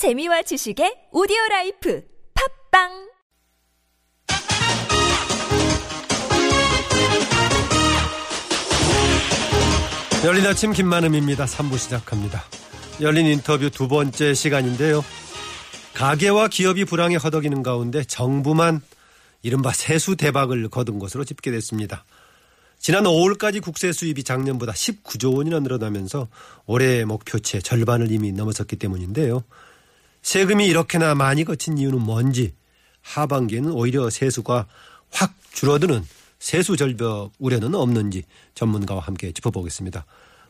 재미와 지식의 오디오 라이프 팟빵 열린 아침 김만흠입니다. 3부 시작합니다. 열린 인터뷰 두 번째 시간인데요. 가계와 기업이 불황에 허덕이는 가운데 정부만 이른바 세수 대박을 거둔 것으로 집계됐습니다. 지난 5월까지 국세 수입이 작년보다 19조 원이나 늘어나면서 올해의 목표치의 절반을 이미 넘어섰기 때문인데요. 세금이 이렇게나 많이 거친 이유는 뭔지 하반기에는 오히려 세수가 확 줄어드는 세수 절벽 우려는 없는지 전문가와 함께 짚어보겠습니다.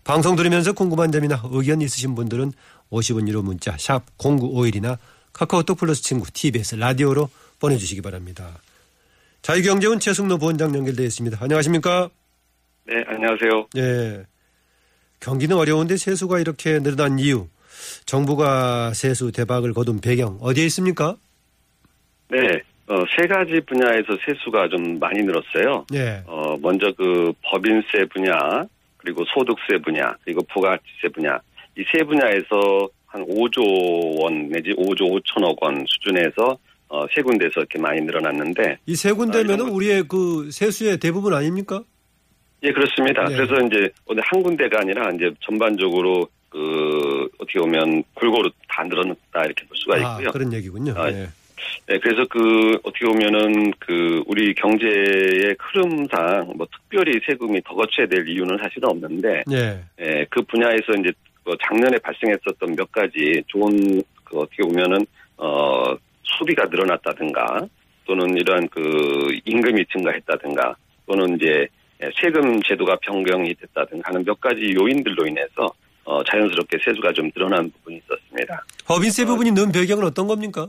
방송 들으면서 궁금한 점이나 의견 있으신 분들은 50원 유료 문자 샵 0951이나 카카오톡 플러스 친구 TBS 라디오로 보내주시기 바랍니다. 자유경제원 최승로 부원장 연결되어 있습니다. 안녕하십니까? 네, 안녕하세요. 예. 경기는 어려운데 세수가 이렇게 늘어난 이유, 정부가 세수 대박을 거둔 배경 어디에 있습니까? 네, 어, 세 가지 분야에서 세수가 좀 많이 늘었어요. 예. 어, 먼저 그 법인세 분야, 그리고 소득세 분야, 그리고 부가가치세 분야. 이 세 분야에서 한 5조 원 내지 5조 5천억 원 수준에서 어, 세 군데에서 이렇게 많이 늘어났는데. 이 세 군데면은 거- 우리의 그 세수의 대부분 아닙니까? 예, 그렇습니다. 네. 그래서 이제 오늘 한 군데가 아니라 이제 전반적으로 그 어떻게 보면 골고루 다 늘어났다 이렇게 볼 수가 아, 있고요. 그런 얘기군요. 아, 예. 네, 그래서 그 어떻게 보면은 그 우리 경제의 흐름상 뭐 특별히 세금이 더 거쳐야 될 이유는 사실은 없는데, 예. 예, 그 분야에서 이제 그 작년에 발생했었던 몇 가지 좋은 그 어떻게 보면은 어 소비가 늘어났다든가 또는 이러한 그 임금이 증가했다든가 또는 이제 세금 제도가 변경이 됐다든가 하는 몇 가지 요인들로 인해서 어 자연스럽게 세수가 좀 늘어난 부분이 있었습니다. 법인세 부분이 는 배경은 어떤 겁니까?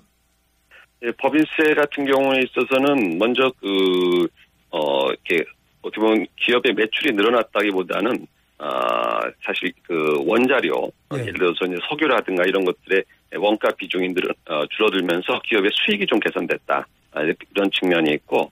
예, 법인세 같은 경우에 있어서는 먼저 그, 어, 이렇게, 어떻게 보면 기업의 매출이 늘어났다기보다는, 아, 사실 그 원자료, 어, 예. 예를 들어서 이제 석유라든가 이런 것들의 원가 비중이 늘, 어, 줄어들면서 기업의 수익이 좀 개선됐다. 아, 이런 측면이 있고,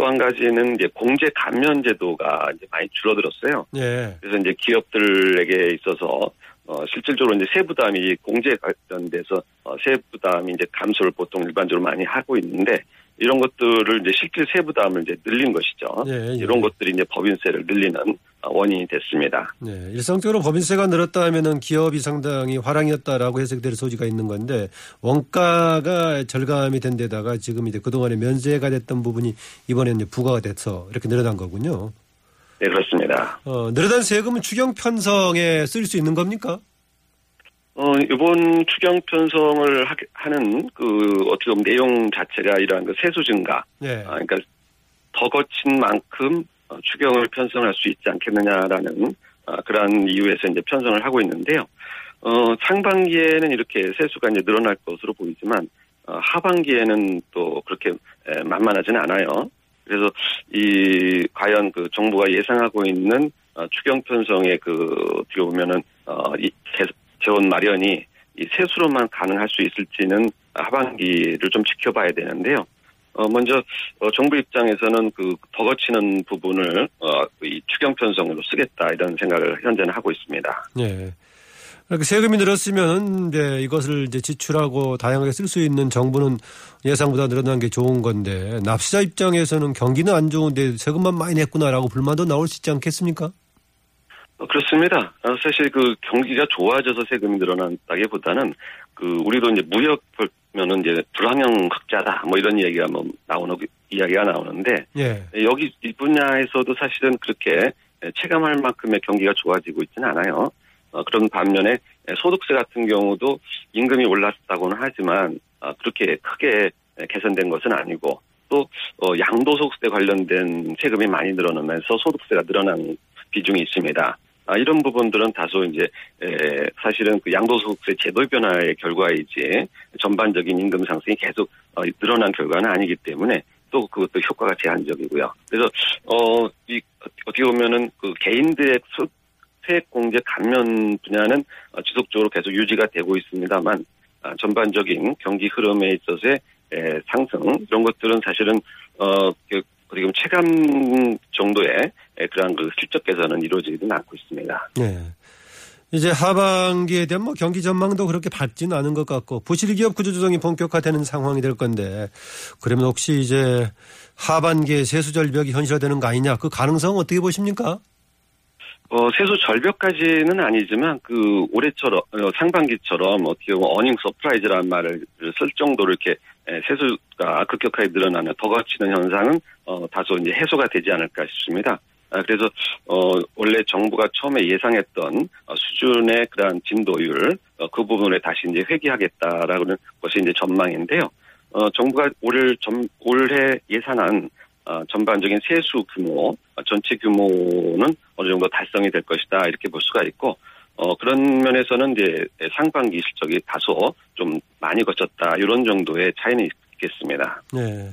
또 한 가지는 이제 공제 감면 제도가 이제 많이 줄어들었어요. 예. 그래서 이제 기업들에게 있어서 어, 실질적으로 이제 세부담이 공제 관련돼서 어, 세부담이 이제 감소를 보통 일반적으로 많이 하고 있는데 이런 것들을 이제 실질 세부 담을 이제 늘린 것이죠. 예, 예. 이런 것들이 이제 법인세를 늘리는 어, 원인이 됐습니다. 예. 일상적으로 법인세가 늘었다 하면은 기업이 상당히 화랑이었다라고 해석될 소지가 있는 건데 원가가 절감이 된 데다가 지금 이제 그동안에 면세가 됐던 부분이 이번에 이제 부과가 돼서 이렇게 늘어난 거군요. 네 그렇습니다. 어, 늘어난 세금은 추경 편성에 쓸 수 있는 겁니까? 어, 이번 추경 편성을 하, 하는 그 어떻게 보면 내용 자체가 이러한 그 세수 증가, 예. 아, 그러니까 더 거친 만큼 어, 추경을 편성할 수 있지 않겠느냐라는 어, 그러한 이유에서 이제 편성을 하고 있는데요. 어, 상반기에는 이렇게 세수가 이제 늘어날 것으로 보이지만 어, 하반기에는 또 그렇게 에, 만만하지는 않아요. 그래서 이 과연 그 정부가 예상하고 있는 어, 추경 편성의 그 어떻게 보면은 어, 이 개- 재원 마련이 이 세수로만 가능할 수 있을지는 하반기를 좀 지켜봐야 되는데요. 어, 먼저, 어, 정부 입장에서는 그, 더 거치는 부분을, 어, 이 추경 편성으로 쓰겠다, 이런 생각을 현재는 하고 있습니다. 예. 그러니까 세금이 늘었으면 이제 이것을 이제 지출하고 다양하게 쓸 수 있는 정부는 예상보다 늘어난 게 좋은 건데 납세자 입장에서는 경기는 안 좋은데 세금만 많이 냈구나라고 불만도 나올 수 있지 않겠습니까? 어, 그렇습니다. 어, 사실 그 경기가 좋아져서 세금이 늘어난다기보다는 그, 우리도 이제 무역 보면은 이제 불황형 흑자다, 뭐 이런 얘기가 뭐 나오는, 이야기가 나오는데, 예. 여기 이 분야에서도 사실은 그렇게 체감할 만큼의 경기가 좋아지고 있지는 않아요. 어, 그런 반면에 소득세 같은 경우도 임금이 올랐다고는 하지만 어, 그렇게 크게 개선된 것은 아니고 또 어, 양도소득세 관련된 세금이 많이 늘어나면서 소득세가 늘어난 비중이 있습니다. 아, 이런 부분들은 다소 이제 에, 사실은 그 양도소득세 제도 변화의 결과이지 전반적인 임금 상승이 계속 어, 늘어난 결과는 아니기 때문에 또 그것도 효과가 제한적이고요. 그래서 어 이 어떻게 보면은 그 개인들의 수- 세액 공제 감면 분야는 어, 지속적으로 계속 유지가 되고 있습니다만 아, 전반적인 경기 흐름에 있어서의 에, 상승 이런 것들은 사실은 어 그, 보면 체감 정도의 에, 그러한 그 실적 개선은 이루어지지는 않고 있습니다. 네. 이제 하반기에 대한 뭐 경기 전망도 그렇게 밝지는 않은 것 같고 부실 기업 구조 조정이 본격화되는 상황이 될 건데 그러면 혹시 이제 하반기에 세수 절벽이 현실화되는 거 아니냐 그 가능성 어떻게 보십니까? 어, 세수 절벽까지는 아니지만 그 올해처럼 어, 상반기처럼 어떻게 보면 earning surprise라는 말을 쓸 정도로 이렇게 에, 세수가 급격하게 늘어나는 더 거치는 현상은 어, 다소 이제 해소가 되지 않을까 싶습니다. 아, 그래서 어, 원래 정부가 처음에 예상했던 어, 수준의 그러한 진도율 어, 그 부분에 다시 이제 회귀하겠다라는 것이 이제 전망인데요. 어, 정부가 올 전, 올해 예산안 어, 전반적인 세수 규모, 어, 전체 규모는 어느 정도 달성이 될 것이다 이렇게 볼 수가 있고 어, 그런 면에서는 이제 상반기 실적이 다소 좀 많이 거쳤다 이런 정도의 차이는 있겠습니다. 네.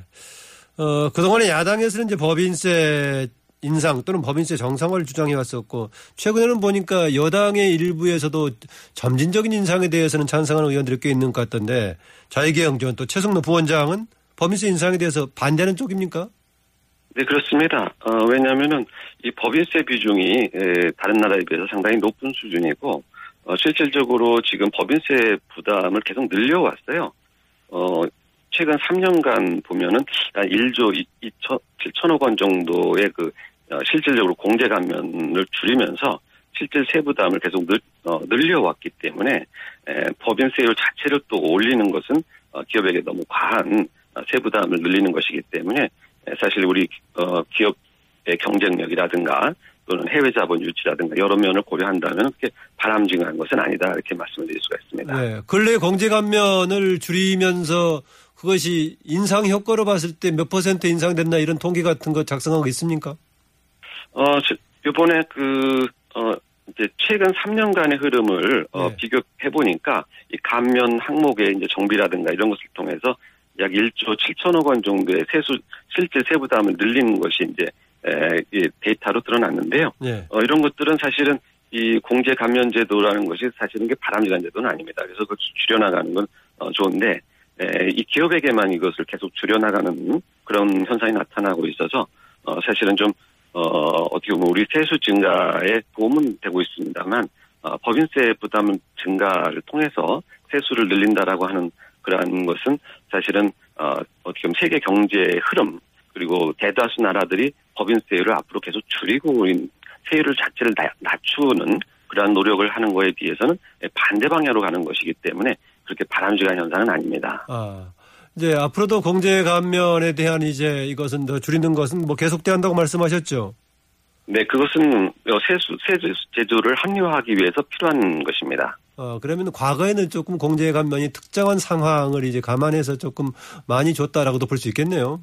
어, 그동안에 야당에서는 이제 법인세 인상 또는 법인세 정상화를 주장해 왔었고 최근에는 보니까 여당의 일부에서도 점진적인 인상에 대해서는 찬성하는 의원들이 꽤 있는 것 같던데 자유개혁 전 또 최승로 부원장은 법인세 인상에 대해서 반대하는 쪽입니까? 네, 그렇습니다. 어, 왜냐하면은 이 법인세 비중이 에, 다른 나라에 비해서 상당히 높은 수준이고 어, 실질적으로 지금 법인세 부담을 계속 늘려왔어요. 어, 최근 3년간 보면은 한 1조 2천 7천억 원 정도의 그 어, 실질적으로 공제 감면을 줄이면서 실질 세부담을 계속 늘, 어, 늘려왔기 때문에 에, 법인세율 자체를 또 올리는 것은 어, 기업에게 너무 과한 어, 세부담을 늘리는 것이기 때문에 사실 우리 어, 기업의 경쟁력이라든가 또는 해외 자본 유치라든가 여러 면을 고려한다면 그렇게 바람직한 것은 아니다 이렇게 말씀을 드릴 수가 있습니다. 네, 근래 공제 감면을 줄이면서 그것이 인상 효과로 봤을 때 몇 퍼센트 인상됐나 이런 통계 같은 거 작성하고 있습니까? 어, 이번에 그, 어, 이제 최근 3년간의 흐름을 어, 네. 비교해 보니까 이 감면 항목의 이제 정비라든가 이런 것을 통해서 약 1조 7천억 원 정도의 세수 실질 세부담을 늘리는 것이 이제 데이터로 드러났는데요. 네. 어, 이런 것들은 사실은 이 공제 감면 제도라는 것이 사실은 이게 바람직한 제도는 아닙니다. 그래서 그걸 줄여나가는 건 어, 좋은데 에, 이 기업에게만 이것을 계속 줄여나가는 그런 현상이 나타나고 있어서 어, 사실은 좀 어, 어떻게 보면 우리 세수 증가에 도움은 되고 있습니다만 어, 법인세 부담 증가를 통해서 세수를 늘린다라고 하는 그러한 것은 사실은 어, 어떻게 보면 세계 경제의 흐름 그리고 대다수 나라들이 법인세율을 앞으로 계속 줄이고 세율을 자체를 나- 낮추는 그러한 노력을 하는 거에 비해서는 반대 방향으로 가는 것이기 때문에 그렇게 바람직한 현상은 아닙니다. 아, 이제 앞으로도 공제 감면에 대한 이제 이것은 더 줄이는 것은 뭐 계속돼야 한다고 말씀하셨죠. 네, 그것은 세수 세수 제도를 합리화하기 위해서 필요한 것입니다. 어, 그러면 과거에는 조금 공제 감면이 특정한 상황을 이제 감안해서 조금 많이 줬다라고도 볼 수 있겠네요.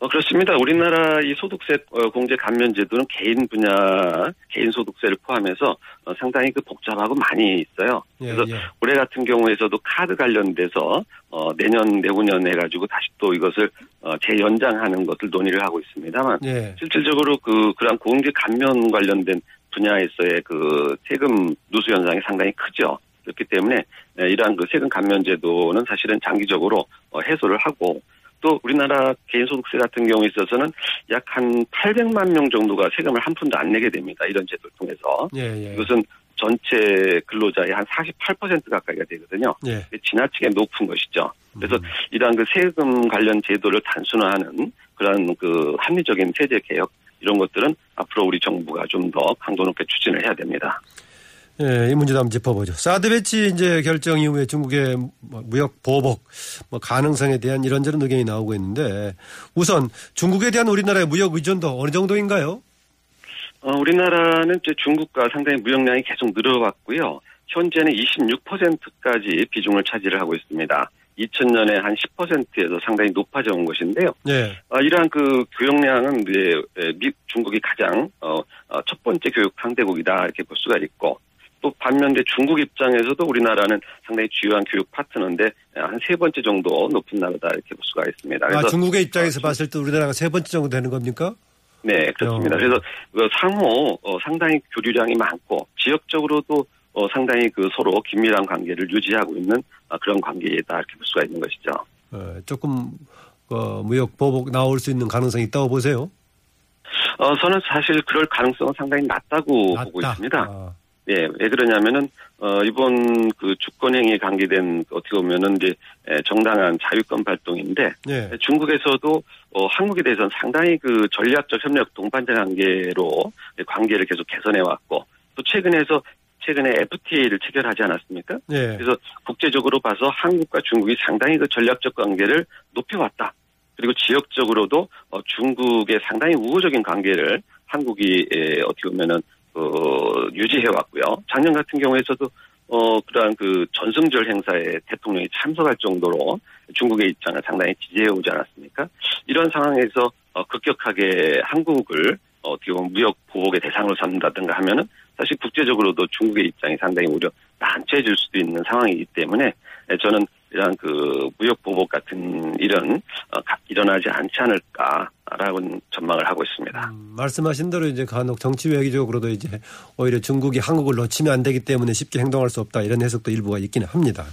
어, 그렇습니다. 우리나라 이 소득세 어, 공제 감면 제도는 개인 분야, 개인 소득세를 포함해서 어, 상당히 그 복잡하고 많이 있어요. 예, 그래서 예. 올해 같은 경우에서도 카드 관련돼서 어, 내년 내후년 해가지고 다시 또 이것을 어, 재연장하는 것을 논의를 하고 있습니다만 예. 실질적으로 그 그런 공제 감면 관련된 분야에서의 그 세금 누수 현상이 상당히 크죠. 그렇기 때문에 에, 이러한 그 세금 감면 제도는 사실은 장기적으로 어, 해소를 하고 또 우리나라 개인소득세 같은 경우에 있어서는 약 한 800만 명 정도가 세금을 한 푼도 안 내게 됩니다. 이런 제도를 통해서 예, 예. 이것은 전체 근로자의 한 48% 가까이가 되거든요. 예. 지나치게 높은 것이죠. 그래서 음. 이러한 그 세금 관련 제도를 단순화하는 그런 그 합리적인 세제 개혁 이런 것들은 앞으로 우리 정부가 좀 더 강도 높게 추진을 해야 됩니다. 예, 이 문제도 한번 짚어보죠. 사드 배치 이제 결정 이후에 중국의 뭐 무역 보복 뭐 가능성에 대한 이런저런 의견이 나오고 있는데 우선 중국에 대한 우리나라의 무역 의존도 어느 정도인가요? 어, 우리나라는 이제 중국과 상당히 무역량이 계속 늘어왔고요. 현재는 26%까지 비중을 차지를 하고 있습니다. 2000년에 한 10%에서 상당히 높아져 온 것인데요. 예. 아, 이러한 그 교역량은 이제 에, 미, 중국이 가장 어, 어, 첫 번째 교육 상대국이다 이렇게 볼 수가 있고 또 반면에 중국 입장에서도 우리나라는 상당히 주요한 교육 파트너인데 한 세 번째 정도 높은 나라다 이렇게 볼 수가 있습니다. 아, 중국의 입장에서 봤을 때 우리나라가 세 번째 정도 되는 겁니까? 네, 그렇습니다. 어. 그래서 그 상호 어, 상당히 교류량이 많고 지역적으로도 어, 상당히 그 서로 긴밀한 관계를 유지하고 있는 아, 그런 관계이다 이렇게 볼 수가 있는 것이죠. 어, 조금 어, 무역 보복 나올 수 있는 가능성이 있다고 보세요. 어, 저는 사실 그럴 가능성은 상당히 낮다고 낮다. 보고 있습니다. 아, 예, 왜 그러냐면은, 어, 이번 그 주권행위에 관계된 어떻게 보면은 이제 에, 정당한 자유권 발동인데, 예. 중국에서도 어, 한국에 대해서는 상당히 그 전략적 협력 동반자 관계로 관계를 계속 개선해 왔고, 또 최근에서 최근에 FTA를 체결하지 않았습니까? 예. 그래서 국제적으로 봐서 한국과 중국이 상당히 그 전략적 관계를 높여왔다. 그리고 지역적으로도 어, 중국의 상당히 우호적인 관계를 한국이 에, 어떻게 보면은 어, 유지해왔고요. 작년 같은 경우에서도 어, 그러한 그 전승절 행사에 대통령이 참석할 정도로 중국의 입장을 상당히 지지해오지 않았습니까? 이런 상황에서 어, 급격하게 한국을 어, 어떻게 보면 무역 보복의 대상으로 삼는다든가 하면은 사실 국제적으로도 중국의 입장이 상당히 오히려 난처해질 수도 있는 상황이기 때문에 에, 저는 이러한 그 무역 보복 같은 일은 어, 가- 일어나지 않지 않을까라는 전망을 하고 있습니다. 음, 말씀하신 대로 이제 간혹 정치 외교적으로도 이제 오히려 중국이 한국을 놓치면 안 되기 때문에 쉽게 행동할 수 없다 이런 해석도 일부가 있기는 합니다.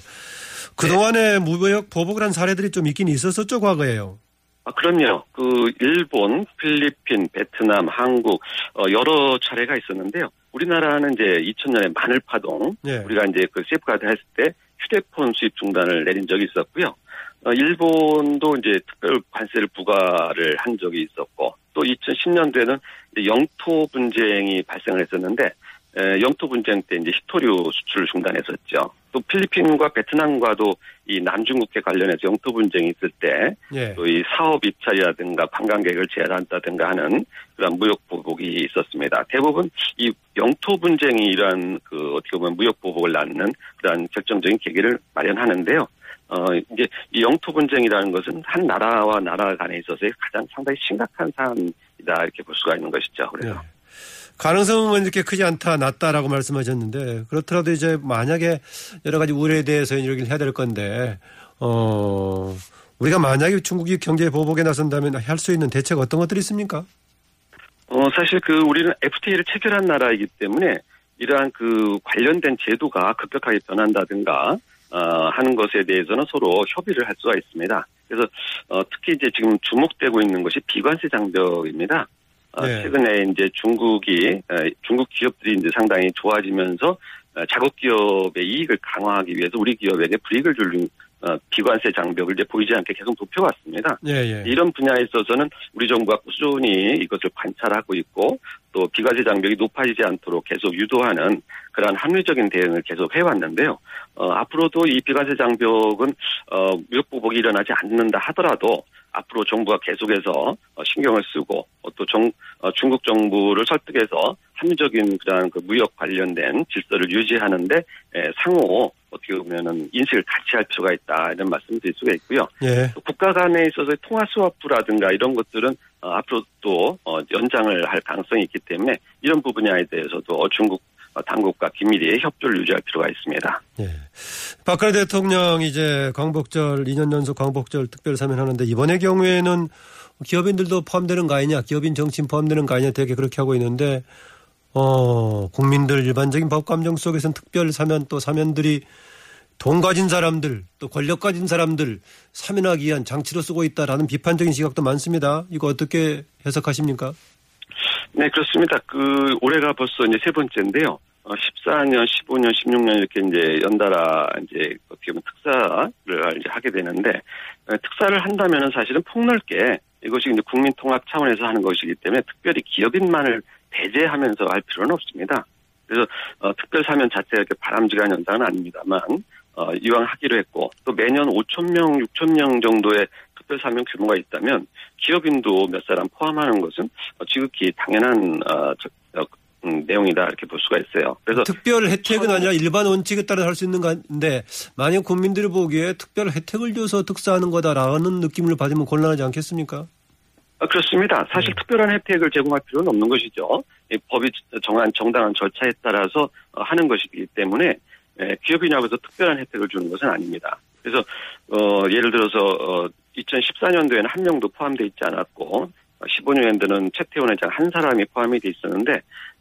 그동안에 무역 보복을 한 사례들이 좀 있긴 있었었죠, 과거에요. 아, 그럼요. 그 일본, 필리핀, 베트남, 한국 어, 여러 차례가 있었는데요. 우리나라는 이제 2000년에 마늘 파동 예. 우리가 이제 그 세이프가드 했을 때 휴대폰 수입 중단을 내린 적이 있었고요. 어, 일본도 이제 특별 관세를 부과를 한 적이 있었고 또 2010년도에는 영토 분쟁이 발생을 했었는데 에, 영토 분쟁 때 이제 히토류 수출을 중단했었죠. 또 필리핀과 베트남과도 이 남중국해 관련해서 영토 분쟁이 있을 때 예. 또이 사업 입찰이라든가 관광객을 제한한다든가 하는 그런 무역 보복이 있었습니다. 대부분 이 영토 분쟁이 이러한 그 어떻게 보면 무역 보복을 낳는 그러한 결정적인 계기를 마련하는데요. 어 이제 이 영토 분쟁이라는 것은 한 나라와 나라 간에 있어서의 가장 상당히 심각한 사안이다 이렇게 볼 수가 있는 것이죠. 그래서 예. 가능성은 이렇게 크지 않다, 낮다라고 말씀하셨는데 그렇더라도 이제 만약에 여러 가지 우려에 대해서 얘기를 해야 될 건데 어 우리가 만약에 중국이 경제 보복에 나선다면 할 수 있는 대책 어떤 것들이 있습니까? 어, 사실 그 우리는 FTA를 체결한 나라이기 때문에 이러한 그 관련된 제도가 급격하게 변한다든가 어, 하는 것에 대해서는 서로 협의를 할 수가 있습니다. 그래서 어, 특히 이제 지금 주목되고 있는 것이 비관세 장벽입니다. 어, 네. 최근에 이제 중국이 어, 중국 기업들이 이제 상당히 좋아지면서 어, 자국 기업의 이익을 강화하기 위해서 우리 기업에게 불이익을 줄 어, 비관세 장벽을 이제 보이지 않게 계속 높여왔습니다. 예, 예. 이런 분야에 있어서는 우리 정부가 꾸준히 이것을 관찰하고 있고 또 비과세 장벽이 높아지지 않도록 계속 유도하는 그러한 합리적인 대응을 계속 해왔는데요. 어, 앞으로도 이 비과세 장벽은 어, 무역 보복이 일어나지 않는다 하더라도 앞으로 정부가 계속해서 어, 신경을 쓰고 어, 또 정, 어, 중국 정부를 설득해서 합리적인 그러한 그 무역 관련된 질서를 유지하는데 에, 상호 어떻게 보면은 인식을 같이 할 필요가 있다 이런 말씀드릴 수가 있고요. 예. 또 국가 간에 있어서 통화 스와프라든가 이런 것들은 어, 앞으로 또 어, 연장을 할 가능성이 있기 때문에 이런 부분에 대해서도 어, 중국 어, 당국과 긴밀히 협조를 유지할 필요가 있습니다. 예. 박근혜 대통령 이제 광복절 2년 연속 광복절 특별 사면하는데 이번의 경우에는 기업인들도 포함되는 거 아니냐, 기업인 정치인 포함되는 거 아니냐 되게 그렇게 하고 있는데 어 국민들 일반적인 법 감정 속에서는 특별 사면 또 사면들이 돈 가진 사람들 또 권력 가진 사람들 사면하기 위한 장치로 쓰고 있다라는 비판적인 시각도 많습니다. 이거 어떻게 해석하십니까? 네, 그렇습니다. 그 올해가 벌써 이제 세 번째인데요. 어, 14년, 15년, 16년 이렇게 이제 연달아 이제 어떻게 보면 특사를 이제 하게 되는데 어, 특사를 한다면은 사실은 폭넓게 이것이 이제 국민 통합 차원에서 하는 것이기 때문에 특별히 기업인만을 배제하면서 할 필요는 없습니다. 그래서 어, 특별 사면 자체가 이렇게 바람직한 현상은 아닙니다만 어, 이왕 하기로 했고 또 매년 5천 명, 6천 명 정도의 특별 사면 규모가 있다면 기업인도 몇 사람 포함하는 것은 어, 지극히 당연한 어, 저, 어, 음, 내용이다 이렇게 볼 수가 있어요. 그래서 특별 혜택은 아니라 일반 원칙에 따라 할 수 있는 건데 만약 국민들이 보기에 특별 혜택을 줘서 특사하는 거다라는 느낌을 받으면 곤란하지 않겠습니까? 어, 그렇습니다. 사실 네. 특별한 혜택을 제공할 필요는 없는 것이죠. 이 법이 정한 정당한 절차에 따라서 어, 하는 것이기 때문에 에, 기업이냐고 해서 특별한 혜택을 주는 것은 아닙니다. 그래서 어, 예를 들어서 어, 2014년도에는 한 명도 포함되어 있지 않았고 15년도는 최태원 회장 한 사람이 포함이 돼 있었는데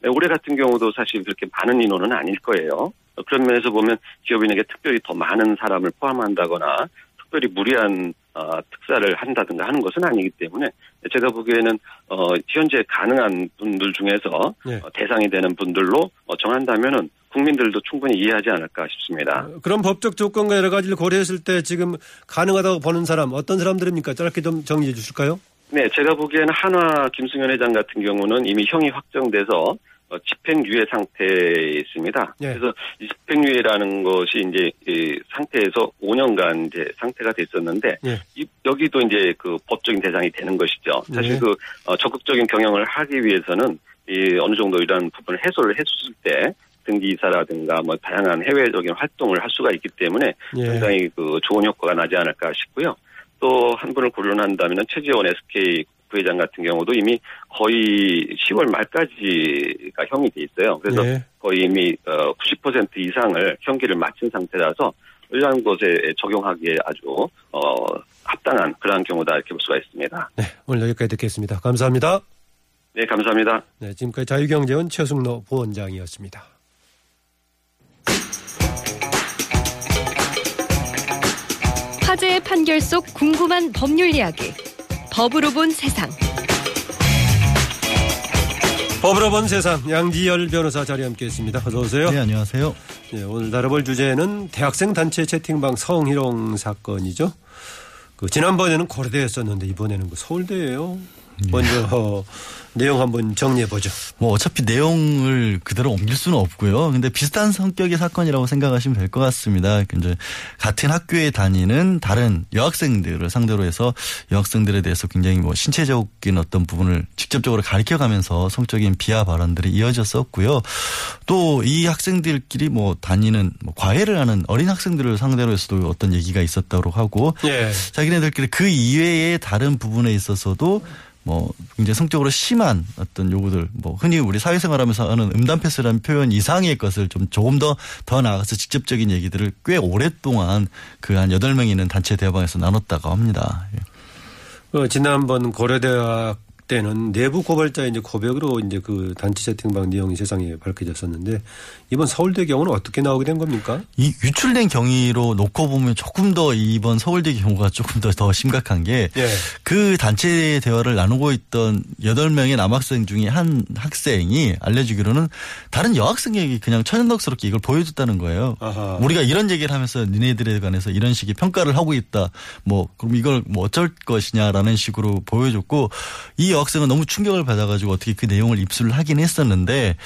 에, 올해 같은 경우도 사실 그렇게 많은 인원은 아닐 거예요. 어, 그런 면에서 보면 기업인에게 특별히 더 많은 사람을 포함한다거나 특별히 무리한 어, 특사를 한다든가 하는 것은 아니기 때문에 제가 보기에는 어, 현재 가능한 분들 중에서 예. 어, 대상이 되는 분들로 어, 정한다면은 국민들도 충분히 이해하지 않을까 싶습니다. 그런 법적 조건과 여러 가지를 고려했을 때 지금 가능하다고 보는 사람 어떤 사람들입니까? 짧게 좀 정리해 주실까요? 네, 제가 보기에는 한화 김승현 회장 같은 경우는 이미 형이 확정돼서 어, 집행유예 상태에 있습니다. 예. 그래서 이 집행유예라는 것이 이제 이 상태에서 5년간 이제 상태가 됐었는데 예. 이- 여기도 이제 그 법적인 대상이 되는 것이죠. 사실 예. 그 어, 적극적인 경영을 하기 위해서는 이 어느 정도 이런 부분을 해소를 해줬을 때 등기이사라든가 뭐 다양한 해외적인 활동을 할 수가 있기 때문에 예. 상당히 그 좋은 효과가 나지 않을까 싶고요. 또 한 분을 고려한다면 최지원 SK 부회장 같은 경우도 이미 거의 10월 말까지가 형이 돼 있어요. 그래서 예. 거의 이미 90% 이상을 형기를 마친 상태라서 이러한 것에 적용하기에 아주 어, 합당한 그러한 경우다 이렇게 볼 수가 있습니다. 네, 오늘 여기까지 듣겠습니다. 감사합니다. 네, 감사합니다. 네, 지금까지 자유경제원 최승로 부원장이었습니다. 화제의 판결 속 궁금한 법률 이야기. 법으로 본 세상. 법으로 본 세상 양지열 변호사 자리에 함께했습니다. 어서 오세요. 네, 안녕하세요. 네, 오늘 다뤄볼 주제는 대학생 단체 채팅방 성희롱 사건이죠. 그 지난번에는 고려대였었는데 이번에는 그 서울대예요. 먼저 어, 내용 한번 정리해 보죠. 뭐 어차피 내용을 그대로 옮길 수는 없고요. 근데 비슷한 성격의 사건이라고 생각하시면 될 것 같습니다. 이제 같은 학교에 다니는 다른 여학생들을 상대로 해서 여학생들에 대해서 굉장히 뭐 신체적인 어떤 부분을 직접적으로 가르쳐 가면서 성적인 비하 발언들이 이어졌었고요. 또 이 학생들끼리 뭐 다니는 뭐 과외를 하는 어린 학생들을 상대로 해서도 어떤 얘기가 있었다고 하고 예. 자기네들끼리 그 이외의 다른 부분에 있어서도 뭐 굉장히 성적으로 심한 어떤 요구들 뭐 흔히 우리 사회생활하면서 하는 음담 패스라는 표현 이상의 것을 좀 조금 더더 나아가서 직접적인 얘기들을 꽤 오랫동안 그 한 여덟 명 있는 단체 대화방에서 나눴다고 합니다. 예. 어, 지난번 고려대학 때는 내부 고발자의 이제 고백으로 이제 그 단체 채팅방 내용이 세상에 밝혀졌었는데 이번 서울대 경우는 어떻게 나오게 된 겁니까? 이 유출된 경위로 놓고 보면 조금 더 이번 서울대 경우가 조금 더 더 심각한 게 예. 그 단체 대화를 나누고 있던 여덟 명의 남학생 중에 한 학생이 알려주기로는 다른 여학생에게 그냥 천연덕스럽게 이걸 보여줬다는 거예요. 아하. 우리가 이런 얘기를 하면서 니네들에 관해서 이런 식의 평가를 하고 있다. 뭐 그럼 이걸 뭐 어쩔 것이냐라는 식으로 보여줬고 이 여학생은 너무 충격을 받아가지고 어떻게 그 내용을 입수를 하긴 했었는데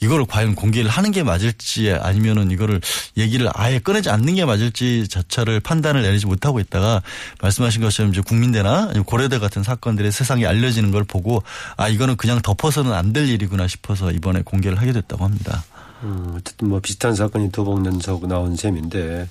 이거를 과연 공개를 하는 게 맞을지 아니면은 이거를 얘기를 아예 꺼내지 않는 게 맞을지 자체를 판단을 내리지 못하고 있다가 말씀하신 것처럼 이제 국민대나 고려대 같은 사건들의 세상에 알려지는 걸 보고 아 이거는 그냥 덮어서는 안 될 일이구나 싶어서 이번에 공개를 하게 됐다고 합니다. 음, 어쨌든 뭐 비슷한 사건이 두 번 연속 나온 셈인데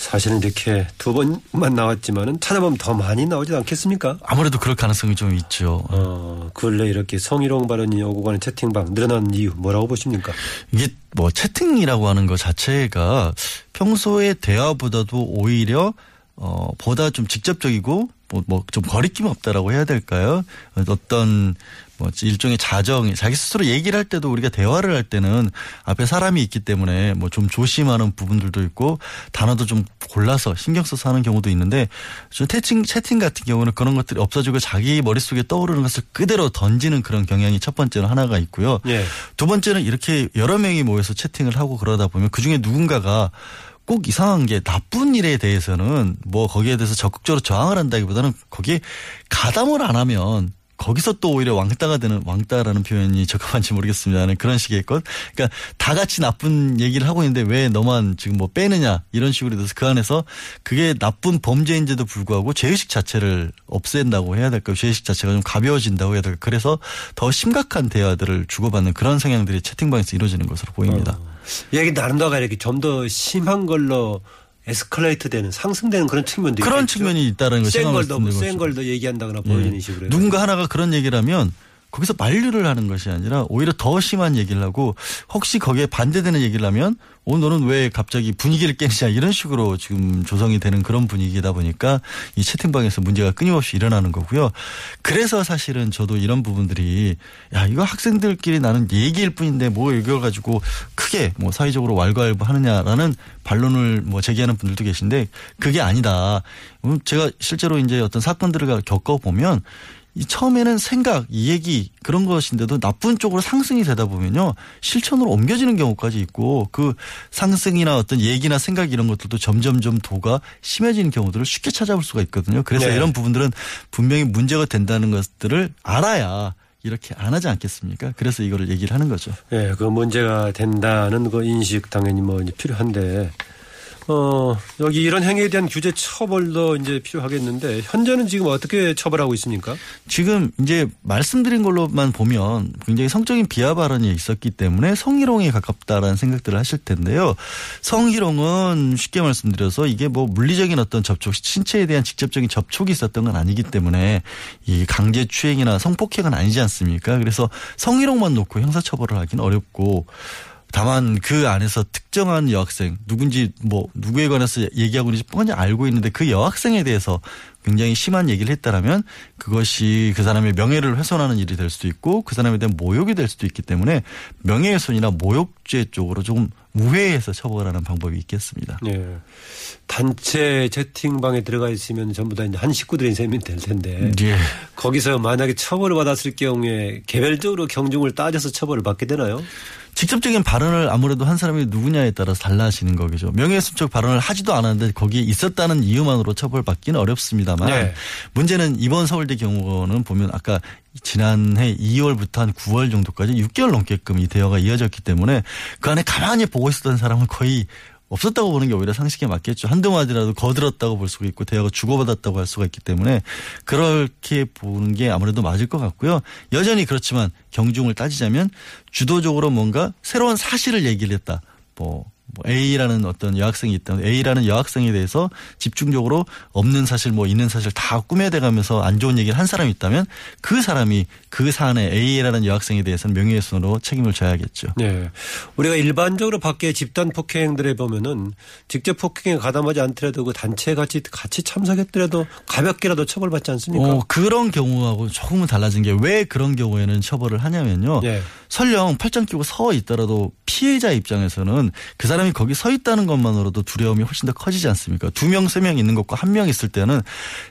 사실은 이렇게 두 번만 나왔지만은 찾아보면 더 많이 나오지 않겠습니까? 아무래도 그럴 가능성이 좀 있죠. 어, 근래 이렇게 성희롱 발언이 오고 가는 채팅방 늘어난 이유 뭐라고 보십니까? 이게 뭐 채팅이라고 하는 것 자체가 평소의 대화보다도 오히려 어 보다 좀 직접적이고 뭐좀 거리낌 없다라고 해야 될까요? 어떤 뭐 일종의 자정, 자기 스스로 얘기를 할 때도 우리가 대화를 할 때는 앞에 사람이 있기 때문에 뭐 좀 조심하는 부분들도 있고 단어도 좀 골라서 신경 써서 하는 경우도 있는데 좀 채팅 채팅 같은 경우는 그런 것들이 없어지고 자기 머릿속에 떠오르는 것을 그대로 던지는 그런 경향이 첫 번째로 하나가 있고요. 예. 두 번째는 이렇게 여러 명이 모여서 채팅을 하고 그러다 보면 그 중에 누군가가 꼭 이상한 게 나쁜 일에 대해서는 뭐 거기에 대해서 적극적으로 저항을 한다기보다는 거기에 가담을 안 하면 거기서 또 오히려 왕따가 되는 왕따라는 표현이 적합한지 모르겠습니다는 그런 식의 것. 그러니까 다 같이 나쁜 얘기를 하고 있는데 왜 너만 지금 뭐 빼느냐 이런 식으로 돼서 그 안에서 그게 나쁜 범죄인지도 불구하고 죄의식 자체를 없앤다고 해야 될까요? 죄의식 자체가 좀 가벼워진다고 해야 될까요? 그래서 더 심각한 대화들을 주고받는 그런 성향들이 채팅방에서 이루어지는 것으로 보입니다. 얘기 나눈다가 이렇게 좀 더 심한 걸로 에스컬레이트 되는 상승되는 그런 측면도 그런 있겠죠? 측면이 있다는 걸센 걸도 말씀드린 센 거죠. 걸도 얘기한다거나 예. 보여주는 식으로. 누군가 하나가 그런 얘기를 하면 거기서 만류를 하는 것이 아니라 오히려 더 심한 얘기를 하고 혹시 거기에 반대되는 얘기를 하면 어 너는 왜 갑자기 분위기를 깨느냐 이런 식으로 지금 조성이 되는 그런 분위기다 보니까 이 채팅방에서 문제가 끊임없이 일어나는 거고요. 그래서 사실은 저도 이런 부분들이 야 이거 학생들끼리 나는 얘기일 뿐인데 뭐 이걸 가지고 크게 뭐 사회적으로 왈가왈부 하느냐라는 반론을 뭐 제기하는 분들도 계신데 그게 아니다. 음, 제가 실제로 이제 어떤 사건들을 겪어 보면 이 처음에는 생각, 이 얘기 그런 것인데도 나쁜 쪽으로 상승이 되다 보면요 실천으로 옮겨지는 경우까지 있고 그 상승이나 어떤 얘기나 생각 이런 것들도 점점점 도가 심해지는 경우들을 쉽게 찾아볼 수가 있거든요. 그래서 네. 이런 부분들은 분명히 문제가 된다는 것들을 알아야 이렇게 안 하지 않겠습니까? 그래서 이거를 얘기를 하는 거죠. 예, 그 문제가 된다는 그 인식 당연히 뭐 필요한데, 어, 여기 이런 행위에 대한 규제 처벌도 이제 필요하겠는데, 현재는 지금 어떻게 처벌하고 있습니까? 지금 이제 말씀드린 걸로만 보면 굉장히 성적인 비하 발언이 있었기 때문에 성희롱에 가깝다라는 생각들을 하실 텐데요. 성희롱은 쉽게 말씀드려서 이게 뭐 물리적인 어떤 접촉, 신체에 대한 직접적인 접촉이 있었던 건 아니기 때문에 이 강제 추행이나 성폭행은 아니지 않습니까? 그래서 성희롱만 놓고 형사처벌을 하기는 어렵고 다만 그 안에서 특정한 여학생 누군지 뭐 누구에 관해서 얘기하고 있는지 뻔히 알고 있는데 그 여학생에 대해서 굉장히 심한 얘기를 했다라면 그것이 그 사람의 명예를 훼손하는 일이 될 수도 있고 그 사람에 대한 모욕이 될 수도 있기 때문에 명예훼손이나 모욕죄 쪽으로 조금 우회해서 처벌하는 방법이 있겠습니다. 예. 단체 채팅방에 들어가 있으면 전부 다 한 식구들이 셈이 될 텐데, 예. 거기서 만약에 처벌을 받았을 경우에 개별적으로 경중을 따져서 처벌을 받게 되나요? 직접적인 발언을 아무래도 한 사람이 누구냐에 따라서 달라지는 거겠죠. 명예훼손적 발언을 하지도 않았는데 거기에 있었다는 이유만으로 처벌받기는 어렵습니다만 네. 문제는 이번 서울대 경우는 보면 아까 지난해 2월부터 한 9월 정도까지 6개월 넘게끔 이 대화가 이어졌기 때문에 그 안에 가만히 보고 있었던 사람은 거의 없었다고 보는 게 오히려 상식에 맞겠죠. 한두 마디라도 거들었다고 볼 수가 있고 대화가 주고받았다고 할 수가 있기 때문에 그렇게 보는 게 아무래도 맞을 것 같고요. 여전히 그렇지만 경중을 따지자면 주도적으로 뭔가 새로운 사실을 얘기를 했다. 뭐, 뭐 A라는 어떤 여학생이 있다면 A라는 여학생에 대해서 집중적으로 없는 사실 뭐 있는 사실 다 꾸며대가면서 안 좋은 얘기를 한 사람이 있다면 그 사람이 그 사안에 A라는 여학생에 대해서는 명예훼손으로 책임을 져야겠죠. 네. 우리가 일반적으로 밖에 집단 폭행들에 보면은 직접 폭행에 가담하지 않더라도 그 단체 같이 같이 참석했더라도 가볍게라도 처벌받지 않습니까? 어, 그런 경우하고 조금은 달라진 게 왜 그런 경우에는 처벌을 하냐면요. 예. 설령 팔짱 끼고 서 있더라도 피해자 입장에서는 그 사람 이 거기 서 있다는 것만으로도 두려움이 훨씬 더 커지지 않습니까? 두 명, 세 명 있는 것과 한 명 있을 때는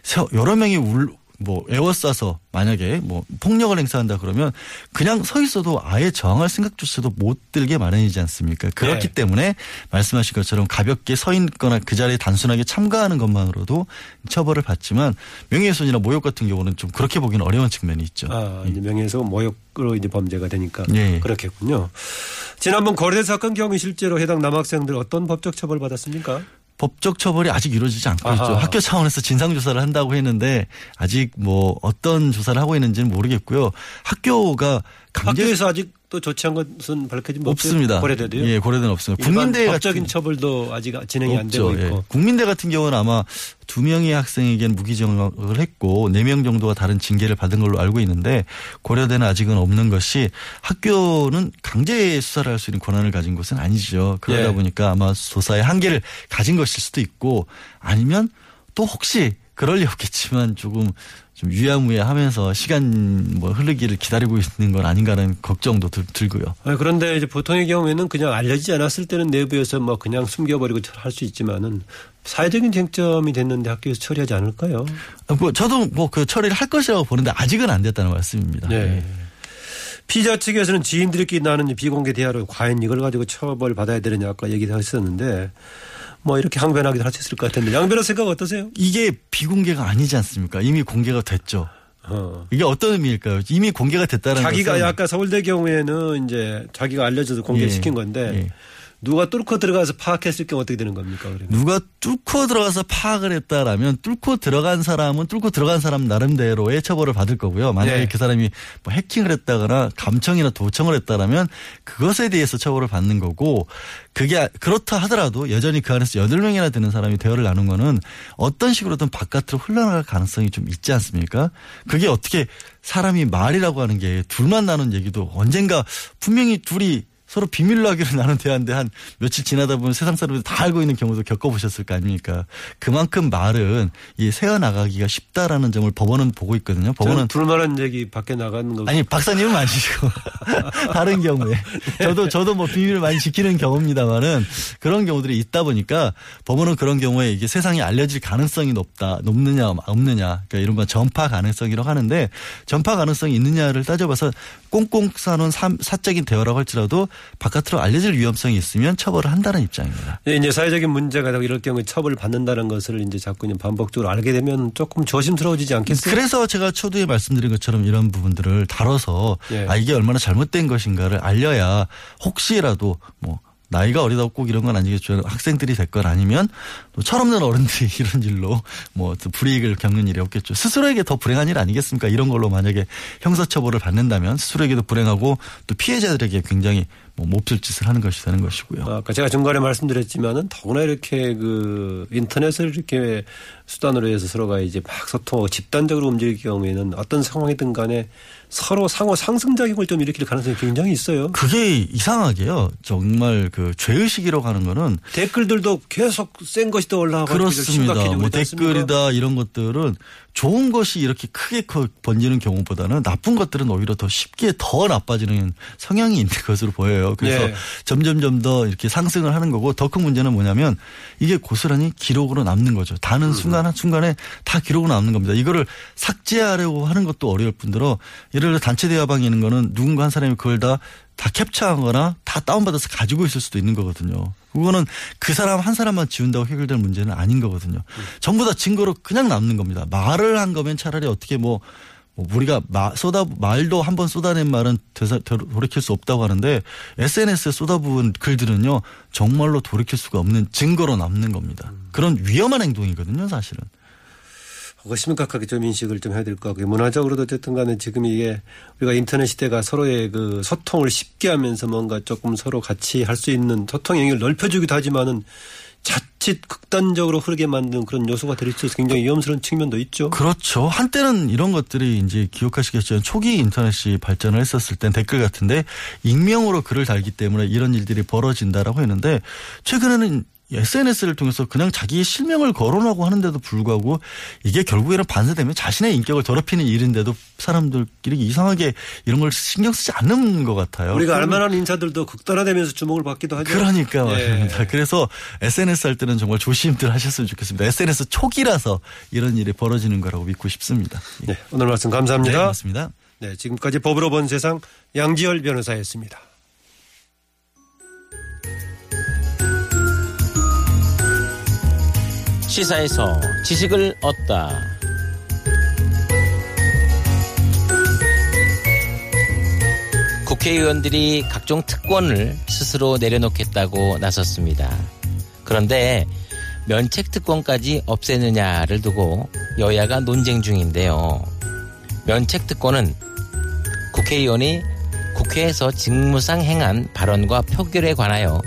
서- 여러 명이 울, 뭐 에워싸서 만약에 뭐 폭력을 행사한다 그러면 그냥 서 있어도 아예 저항할 생각조차도 못 들게 마련이지 않습니까? 그렇기 네. 때문에 말씀하신 것처럼 가볍게 서 있거나 그 자리에 단순하게 참가하는 것만으로도 처벌을 받지만 명예훼손이나 모욕 같은 경우는 좀 그렇게 보기는 어려운 측면이 있죠. 아, 이제 명예훼손 모욕으로 이제 범죄가 되니까 예. 그렇겠군요. 지난번 거래대 사건 경우 실제로 해당 남학생들 어떤 법적 처벌 받았습니까? 법적 처벌이 아직 이루어지지 않고 아하. 있죠. 학교 차원에서 진상 조사를 한다고 했는데 아직 뭐 어떤 조사를 하고 있는지는 모르겠고요. 학교가 강제 학교에서 아직 또 조치한 것은 밝혀진 바 없습니다. 거래대도요. 예, 고려대는 없습니다. 국민대 법적인 같은 처벌도 아직 진행이 안 되고 없죠. 예. 있고. 국민대 같은 경우는 아마 두 명의 학생에게는 무기징역을 했고 네 명 정도가 다른 징계를 받은 걸로 알고 있는데 고려대는 아직은 없는 것이 학교는 강제 수사를 할 수 있는 권한을 가진 곳은 아니죠. 그러다 예. 보니까 아마 조사의 한계를 가진 것일 수도 있고 아니면 또 혹시 그럴 리 없겠지만 조금 좀 유야무야하면서 시간 뭐 흐르기를 기다리고 있는 건 아닌가라는 걱정도 들, 들고요. 아, 그런데 이제 보통의 경우에는 그냥 알려지지 않았을 때는 내부에서 뭐 그냥 숨겨버리고 할 수 있지만은 사회적인 쟁점이 됐는데 학교에서 처리하지 않을까요? 뭐 저도 뭐 그 처리를 할 것이라고 보는데 아직은 안 됐다는 말씀입니다. 네. 예. 피자 측에서는 지인들끼리 나눈 비공개 대화로 과연 이걸 가지고 처벌 받아야 되느냐 아까 얘기도 했었는데 뭐 이렇게 항변하기도 할수 있을 것 같은데 양 변호 생각 어떠세요? 이게 비공개가 아니지 않습니까? 이미 공개가 됐죠. 어. 이게 어떤 의미일까요? 이미 공개가 됐다는 자기가 것은 아까 서울대 경우에는 이제 자기가 알려져서 공개시킨 예. 건데 예. 누가 뚫고 들어가서 파악했을 경우 어떻게 되는 겁니까? 그러면? 누가 뚫고 들어가서 파악을 했다라면 뚫고 들어간 사람은 뚫고 들어간 사람 나름대로의 처벌을 받을 거고요. 만약에 네. 그 사람이 뭐 해킹을 했다거나 감청이나 도청을 했다라면 그것에 대해서 처벌을 받는 거고 그게 그렇다 하더라도 여전히 그 안에서 여덟 명이나 되는 사람이 대화를 나눈 거는 어떤 식으로든 바깥으로 흘러나갈 가능성이 좀 있지 않습니까? 그게 어떻게 사람이 말이라고 하는 게 둘만 나눈 얘기도 언젠가 분명히 둘이 서로 비밀로 하기로 나눈 대화인데 한 며칠 지나다 보면 세상 사람들이 다 알고 있는 경우도 겪어보셨을 거 아닙니까? 그만큼 말은 이 새어나가기가 쉽다라는 점을 법원은 보고 있거든요. 법원은 불만한 얘기 밖에 나가는 거. 아니 박사님은 아니시고 다른 경우에 저도 저도 뭐 비밀을 많이 지키는 경우입니다만은 그런 경우들이 있다 보니까 법원은 그런 경우에 이게 세상에 알려질 가능성이 높다 높느냐 없느냐 그러니까 이런 건 전파 가능성이라고 하는데 전파 가능성이 있느냐를 따져봐서 꽁꽁 싸놓은 사적인 대화라고 할지라도 바깥으로 알려질 위험성이 있으면 처벌을 한다는 입장입니다. 예, 이제 사회적인 문제가 되고 이럴 경우에 처벌을 받는다는 것을 이제 자꾸 반복적으로 알게 되면 조금 조심스러워지지 않겠어요? 그래서 제가 초두에 말씀드린 것처럼 이런 부분들을 다뤄서 예. 아 이게 얼마나 잘못된 것인가를 알려야 혹시라도 뭐 나이가 어리다고 꼭 이런 건 아니겠죠. 학생들이 됐건 아니면 또 철없는 어른들이 이런 일로 뭐 불이익을 겪는 일이 없겠죠. 스스로에게 더 불행한 일 아니겠습니까? 이런 걸로 만약에 형사처벌을 받는다면 스스로에게도 불행하고 또 피해자들에게 굉장히 뭐 몹쓸 짓을 하는 것이 되는 것이고요. 아까 제가 중간에 말씀드렸지만은 더구나 이렇게 그 인터넷을 이렇게 수단으로 해서 서로가 이제 막 소통 집단적으로 움직일 경우에는 어떤 상황이든 간에 서로 상호 상승작용을 좀 일으킬 가능성이 굉장히 있어요. 그게 이상하게요. 정말 그 죄의식이라고 하는 거는 댓글들도 계속 센 것이 더 올라가고 그렇습니다. 뭐 댓글이다 이런 것들은 좋은 것이 이렇게 크게 번지는 경우보다는 나쁜 것들은 오히려 더 쉽게 더 나빠지는 성향이 있는 것으로 보여요. 그래서 네. 점점점 더 이렇게 상승을 하는 거고 더 큰 문제는 뭐냐면 이게 고스란히 기록으로 남는 거죠. 다는 음. 순간 한 순간에 다 기록으로 남는 겁니다. 이거를 삭제하려고 하는 것도 어려울 뿐더러 예를 들어 단체 대화방에 있는 거는 누군가 한 사람이 그걸 다 다 캡처한 거나 다 다운받아서 가지고 있을 수도 있는 거거든요. 그거는 그 사람 한 사람만 지운다고 해결될 문제는 아닌 거거든요. 음. 전부 다 증거로 그냥 남는 겁니다. 말을 한 거면 차라리 어떻게 뭐, 뭐 우리가 마, 쏟아 말도 한 번 쏟아낸 말은 되사, 돌이킬 수 없다고 하는데 SNS에 쏟아부은 글들은요 정말로 돌이킬 수가 없는 증거로 남는 겁니다. 음. 그런 위험한 행동이거든요, 사실은. 심각하게 좀 인식을 좀 해야 될 것 같고요. 문화적으로도 어쨌든 간에 지금 이게 우리가 인터넷 시대가 서로의 그 소통을 쉽게 하면서 뭔가 조금 서로 같이 할 수 있는 소통 영역을 넓혀주기도 하지만은 자칫 극단적으로 흐르게 만드는 그런 요소가 될 수 있어서 굉장히 위험스러운 측면도 있죠. 그렇죠. 한때는 이런 것들이 이제 기억하시겠지만 초기 인터넷이 발전을 했었을 땐 댓글 같은데 익명으로 글을 달기 때문에 이런 일들이 벌어진다라고 했는데 최근에는 SNS를 통해서 그냥 자기의 실명을 거론하고 하는데도 불구하고 이게 결국에는 반사되면 자신의 인격을 더럽히는 일인데도 사람들끼리 이상하게 이런 걸 신경 쓰지 않는 것 같아요. 우리가 알만한 인사들도 극단화되면서 주목을 받기도 하죠. 그러니까 네. 말입니다. 그래서 SNS 할 때는 정말 조심들 하셨으면 좋겠습니다. SNS 초기라서 이런 일이 벌어지는 거라고 믿고 싶습니다. 네, 오늘 말씀 감사합니다. 네, 고맙습니다. 네, 지금까지 법으로 본 세상 양지열 변호사였습니다. 시사에서 지식을 얻다. 국회의원들이 각종 특권을 스스로 내려놓겠다고 나섰습니다. 그런데 면책 특권까지 없애느냐를 두고 여야가 논쟁 중인데요. 면책 특권은 국회의원이 국회에서 직무상 행한 발언과 표결에 관하여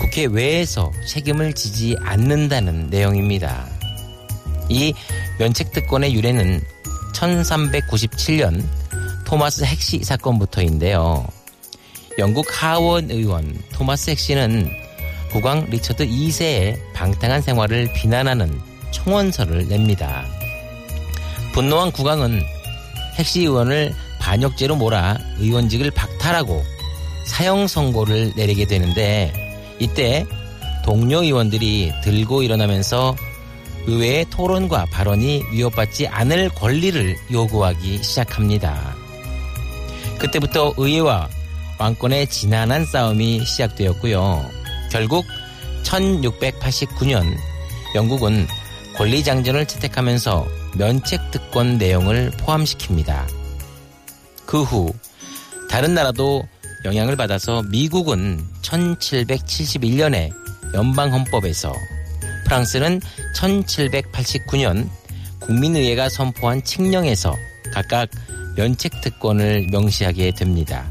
국회 외에서 책임을 지지 않는다는 내용입니다. 이 면책특권의 유래는 1397년 토마스 핵시 사건부터인데요. 영국 하원 의원 토마스 핵시는 국왕 리처드 2세의 방탕한 생활을 비난하는 청원서를 냅니다. 분노한 국왕은 핵시 의원을 반역죄로 몰아 의원직을 박탈하고 사형 선고를 내리게 되는데 이때 동료 의원들이 들고 일어나면서 의회의 토론과 발언이 위협받지 않을 권리를 요구하기 시작합니다. 그때부터 의회와 왕권의 지난한 싸움이 시작되었고요. 결국 1689년 영국은 권리장전을 채택하면서 면책특권 내용을 포함시킵니다. 그 후 다른 나라도 영향을 받아서 미국은 1771년에 연방헌법에서 프랑스는 1789년 국민의회가 선포한 칙령에서 각각 면책특권을 명시하게 됩니다.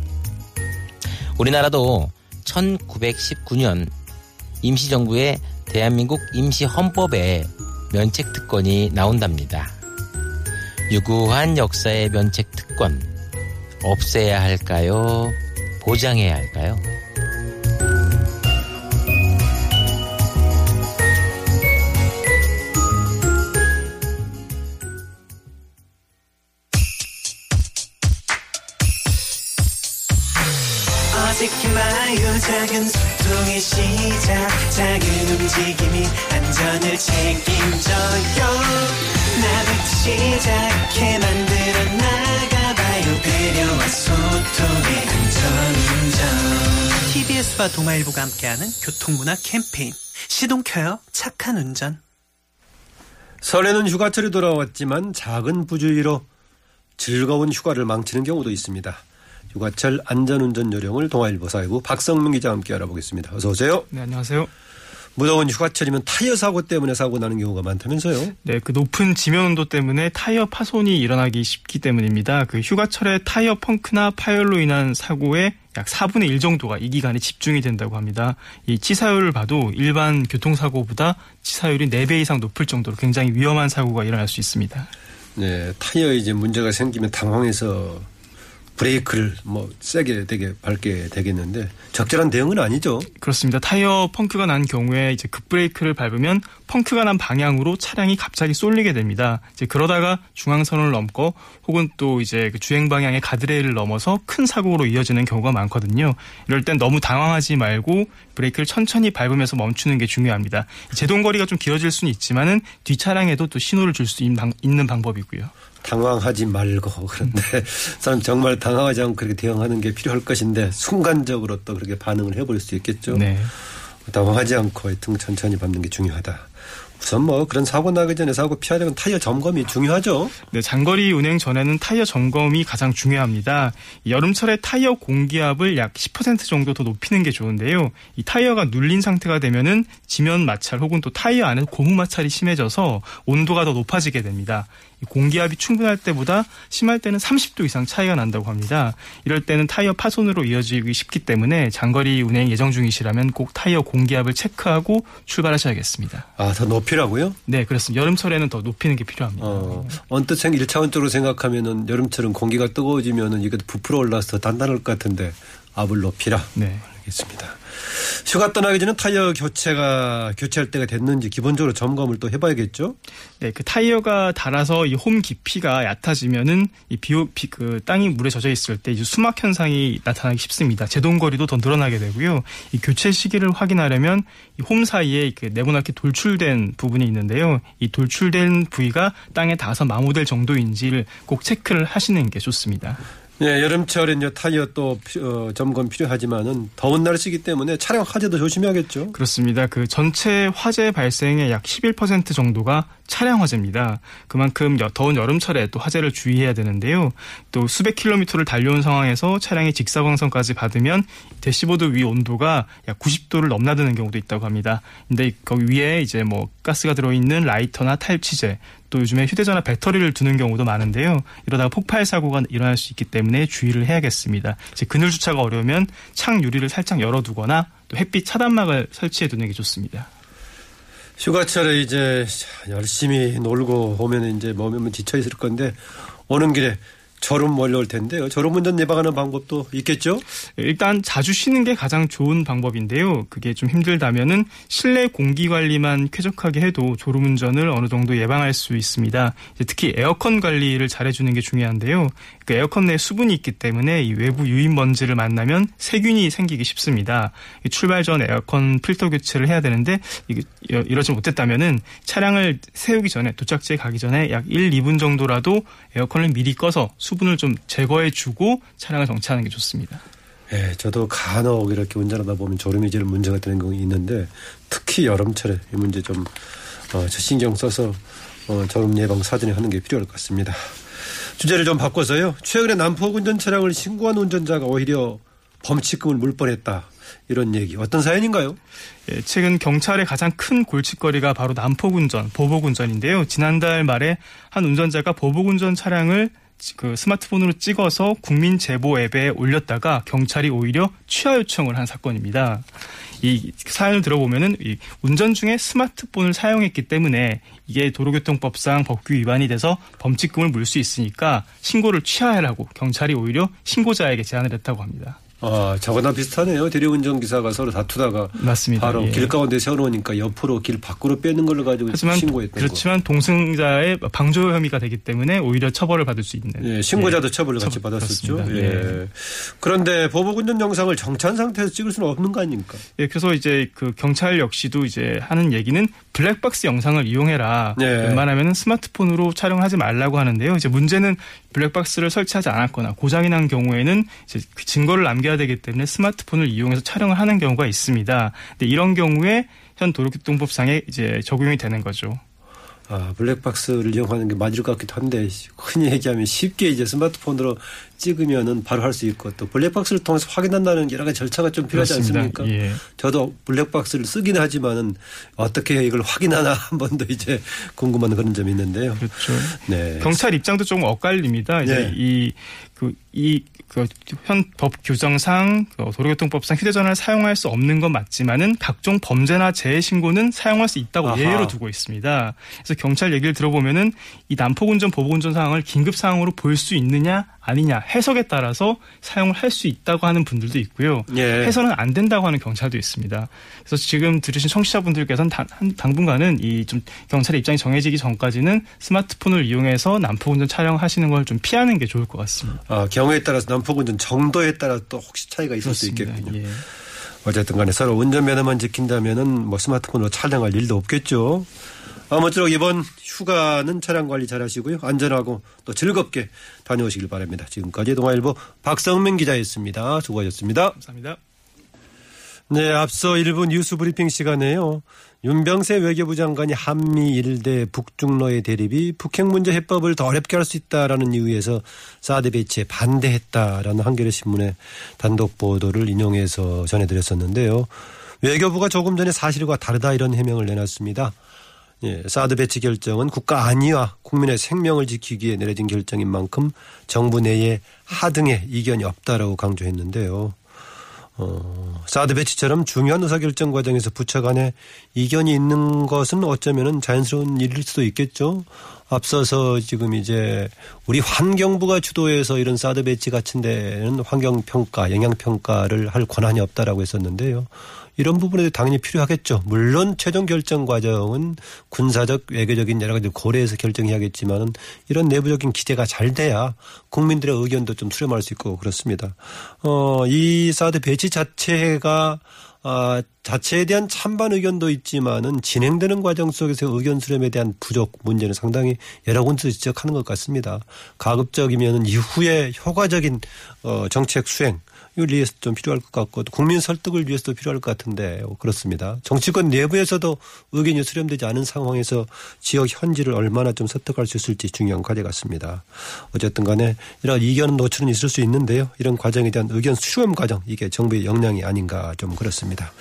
우리나라도 1919년 임시정부의 대한민국 임시헌법에 면책특권이 나온답니다. 유구한 역사의 면책특권 없애야 할까요? 보장해야 할까요? 작은 소통의 시작. 작은 움직임이 안전을 책임져요 나부터 시작해 만들어 나가봐요. 배려와 소통의 안전운전. TBS와 동아일보가 함께하는 교통문화 캠페인. 시동 켜요. 착한 운전. 설에는 휴가철이 돌아왔지만 작은 부주의로 즐거운 휴가를 망치는 경우도 있습니다. 휴가철 안전운전 요령을 동아일보 사회부 박성민 기자와 함께 알아보겠습니다. 어서 오세요. 네, 안녕하세요. 무더운 휴가철이면 타이어 사고 때문에 사고 나는 경우가 많다면서요? 네, 그 높은 지면 온도 때문에 타이어 파손이 일어나기 쉽기 때문입니다. 그 휴가철에 타이어 펑크나 파열로 인한 사고의 약 4분의 1 정도가 이 기간에 집중이 된다고 합니다. 이 치사율을 봐도 일반 교통사고보다 치사율이 4배 이상 높을 정도로 굉장히 위험한 사고가 일어날 수 있습니다. 네, 타이어에 이제 문제가 생기면 당황해서 브레이크를 뭐 세게 되게 밟게 되겠는데 적절한 대응은 아니죠. 그렇습니다. 타이어 펑크가 난 경우에 이제 급브레이크를 밟으면 펑크가 난 방향으로 차량이 갑자기 쏠리게 됩니다. 이제 그러다가 중앙선을 넘고 혹은 또 이제 그 주행 방향의 가드레일을 넘어서 큰 사고로 이어지는 경우가 많거든요. 이럴 땐 너무 당황하지 말고 브레이크를 천천히 밟으면서 멈추는 게 중요합니다. 제동 거리가 좀 길어질 수는 있지만은 뒷 차량에도 또 신호를 줄 수 있는 방법이고요. 당황하지 말고 그런데 사람 정말 당황하지 않고 그렇게 대응하는 게 필요할 것인데 순간적으로 또 그렇게 반응을 해볼 수 있겠죠. 네. 당황하지 않고 하여튼 천천히 밟는 게 중요하다. 우선 뭐 그런 사고 나기 전에 사고 피하려면 타이어 점검이 중요하죠. 네, 장거리 운행 전에는 타이어 점검이 가장 중요합니다. 여름철에 타이어 공기압을 약 10% 정도 더 높이는 게 좋은데요. 이 타이어가 눌린 상태가 되면은 지면 마찰 혹은 또 타이어 안에 고무 마찰이 심해져서 온도가 더 높아지게 됩니다. 공기압이 충분할 때보다 심할 때는 30도 이상 차이가 난다고 합니다. 이럴 때는 타이어 파손으로 이어지기 쉽기 때문에 장거리 운행 예정 중이시라면 꼭 타이어 공기압을 체크하고 출발하셔야겠습니다. 아, 더 높이라고요? 네, 그렇습니다. 여름철에는 더 높이는 게 필요합니다. 어, 언뜻 생 1차원적으로 생각하면은 여름철은 공기가 뜨거워지면은 이게 부풀어 올라서 더 단단할 것 같은데 압을 높이라. 네. 알겠습니다. 휴가 떠나기 전에 타이어 교체가 교체할 때가 됐는지 기본적으로 점검을 또 해봐야겠죠. 네, 그 타이어가 닳아서 이 홈 깊이가 얕아지면은 이 비오 비, 그 땅이 물에 젖어 있을 때 수막 현상이 나타나기 쉽습니다. 제동 거리도 더 늘어나게 되고요. 이 교체 시기를 확인하려면 이 홈 사이에 그 네모나게 돌출된 부분이 있는데요. 이 돌출된 부위가 땅에 닿아서 마모될 정도인지를 꼭 체크를 하시는 게 좋습니다. 네, 여름철에 이제 타이어 또 어, 점검 필요하지만은 더운 날씨기 때문에 차량 화재도 조심해야겠죠. 그렇습니다. 그 전체 화재 발생의 약 11% 정도가 차량 화재입니다. 그만큼 더운 여름철에 또 화재를 주의해야 되는데요. 또 수백 킬로미터를 달려온 상황에서 차량이 직사광선까지 받으면 대시보드 위 온도가 약 90도를 넘나드는 경우도 있다고 합니다. 근데 거기 위에 이제 뭐 가스가 들어있는 라이터나 탈취제 또 요즘에 휴대전화 배터리를 두는 경우도 많은데요. 이러다가 폭발 사고가 일어날 수 있기 때문에 주의를 해야겠습니다. 이제 그늘 주차가 어려우면 창 유리를 살짝 열어두거나 또 햇빛 차단막을 설치해 두는 게 좋습니다. 휴가철에 이제 열심히 놀고 오면 이제 몸이 지쳐 있을 건데 오는 길에 졸음 몰려올 텐데요. 졸음 운전 예방하는 방법도 있겠죠? 일단 자주 쉬는 게 가장 좋은 방법인데요. 그게 좀 힘들다면은 실내 공기 관리만 쾌적하게 해도 졸음 운전을 어느 정도 예방할 수 있습니다. 특히 에어컨 관리를 잘해주는 게 중요한데요. 그 에어컨 내에 수분이 있기 때문에 이 외부 유인 먼지를 만나면 세균이 생기기 쉽습니다. 출발 전 에어컨 필터 교체를 해야 되는데 이러지 못했다면은 차량을 세우기 전에 도착지에 가기 전에 약 1, 2분 정도라도 에어컨을 미리 꺼서 수분을 좀 제거해주고 차량을 정차하는 게 좋습니다. 예, 저도 간혹 이렇게 운전하다 보면 졸음이 제일 문제가 되는 경우 있는데 특히 여름철에 이 문제 좀 어, 신경 써서 어, 졸음 예방 사전에 하는 게 필요할 것 같습니다. 주제를 좀 바꿔서요. 최근에 난폭 운전 차량을 신고한 운전자가 오히려 범칙금을 물 뻔했다. 이런 얘기 어떤 사연인가요? 예, 최근 경찰의 가장 큰 골칫거리가 바로 난폭운전, 보복운전인데요. 지난달 말에 한 운전자가 보복운전 차량을 그 스마트폰으로 찍어서 국민 제보 앱에 올렸다가 경찰이 오히려 취하 요청을 한 사건입니다. 이 사연을 들어보면은 이 운전 중에 스마트폰을 사용했기 때문에 이게 도로교통법상 법규 위반이 돼서 범칙금을 물 수 있으니까 신고를 취하해라고 경찰이 오히려 신고자에게 제안을 했다고 합니다. 아, 저거나 비슷하네요. 대리운전 기사가 서로 다투다가 맞습니다. 바로 예. 길 가운데 세워놓으니까 옆으로 길 밖으로 빼는 걸로 가지고 하지만 신고했던 그렇지만 동승자의 방조 혐의가 되기 때문에 오히려 처벌을 받을 수 있는. 거. 예, 신고자도 예. 처벌을 같이 처벌- 받았었죠. 그렇습니다. 예. 그런데 보복운전 영상을 정찬 상태에서 찍을 수는 없는 거 아닙니까? 예, 그래서 이제 그 경찰 역시도 이제 하는 얘기는 블랙박스 영상을 이용해라. 네. 웬만하면 스마트폰으로 촬영하지 말라고 하는데요. 이제 문제는 블랙박스를 설치하지 않았거나 고장이 난 경우에는 이제 그 증거를 남겨야 되기 때문에 스마트폰을 이용해서 촬영을 하는 경우가 있습니다. 근데 이런 경우에 현 도로교통법상에 이제 적용이 되는 거죠. 아, 블랙박스를 이용하는 게 맞을 것 같기도 한데 흔히 얘기하면 쉽게 이제 스마트폰으로 찍으면은 바로 할 수 있고 또 블랙박스를 통해서 확인한다는 여러 가지 절차가 좀 필요하지 그렇습니다. 않습니까? 예. 저도 블랙박스를 쓰긴 하지만은 어떻게 이걸 확인하나 한 번 더 이제 궁금한 그런 점이 있는데요. 그렇죠. 네. 경찰 입장도 조금 엇갈립니다. 이제 네. 이, 그, 이, 그, 현법 규정상 그 도로교통법상 휴대전화를 사용할 수 없는 건 맞지만은 각종 범죄나 재해 신고는 사용할 수 있다고 아하. 예외로 두고 있습니다. 그래서 경찰 얘기를 들어보면은 이 난폭운전, 보복운전 상황을 긴급 상황으로 볼 수 있느냐 아니냐 해석에 따라서 사용을 할 수 있다고 하는 분들도 있고요. 예. 해서는 안 된다고 하는 경찰도 있습니다. 그래서 지금 들으신 청취자분들께서는 당, 한- 당분간은 이 좀 경찰의 입장이 정해지기 전까지는 스마트폰을 이용해서 난폭운전 촬영하시는 걸 좀 피하는 게 좋을 것 같습니다. 아, 경우에 따라서 난폭운전 정도에 따라 또 혹시 차이가 있을 수 있겠군요. 예. 어쨌든 간에 서로 운전면허만 지킨다면은 뭐 스마트폰으로 촬영할 일도 없겠죠. 아무쪼록 이번 휴가는 차량 관리 잘 하시고요. 안전하고 또 즐겁게 다녀오시길 바랍니다. 지금까지 동아일보 박성민 기자였습니다. 수고하셨습니다. 감사합니다. 네, 앞서 일부 뉴스 브리핑 시간에요. 윤병세 외교부 장관이 한미 일대 북중러의 대립이 북핵 문제 해법을 더 어렵게 할 수 있다라는 이유에서 사드 배치에 반대했다라는 한겨레 신문의 단독 보도를 인용해서 전해드렸었는데요. 외교부가 조금 전에 사실과 다르다 이런 해명을 내놨습니다. 예, 사드 배치 결정은 국가 안위와 국민의 생명을 지키기 위해 내려진 결정인 만큼 정부 내에 하등의 이견이 없다라고 강조했는데요. 어, 사드 배치처럼 중요한 의사결정 과정에서 부처 간에 이견이 있는 것은 어쩌면은 자연스러운 일일 수도 있겠죠. 앞서서 지금 이제 우리 환경부가 주도해서 이런 사드 배치 같은 데는 환경평가, 영향평가를 할 권한이 없다라고 했었는데요. 이런 부분에 당연히 필요하겠죠. 물론 최종 결정 과정은 군사적, 외교적인 여러 가지 고려해서 결정해야겠지만은 이런 내부적인 기재가 잘 돼야 국민들의 의견도 좀 수렴할 수 있고 그렇습니다. 어, 이 사드 배치 자체가 아, 자체에 대한 찬반 의견도 있지만은 진행되는 과정 속에서 의견 수렴에 대한 부족 문제는 상당히 여러 군데서 지적하는 것 같습니다. 가급적이면은 이후에 효과적인 어, 정책 수행 이걸 위해서 좀 필요할 것 같고 또 국민 설득을 위해서도 필요할 것 같은데 그렇습니다. 정치권 내부에서도 의견이 수렴되지 않은 상황에서 지역 현지를 얼마나 좀 설득할 수 있을지 중요한 과제 같습니다. 어쨌든 간에 이런 이견 노출은 있을 수 있는데요. 이런 과정에 대한 의견 수렴 과정 이게 정부의 역량이 아닌가 좀 그렇습니다.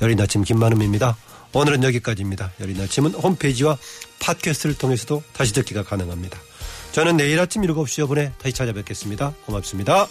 여린 아침 김만음입니다. 오늘은 여기까지입니다. 여린 아침은 홈페이지와 팟캐스트를 통해서도 다시 듣기가 가능합니다. 저는 내일 아침 7시 5분에 다시 찾아뵙겠습니다. 고맙습니다.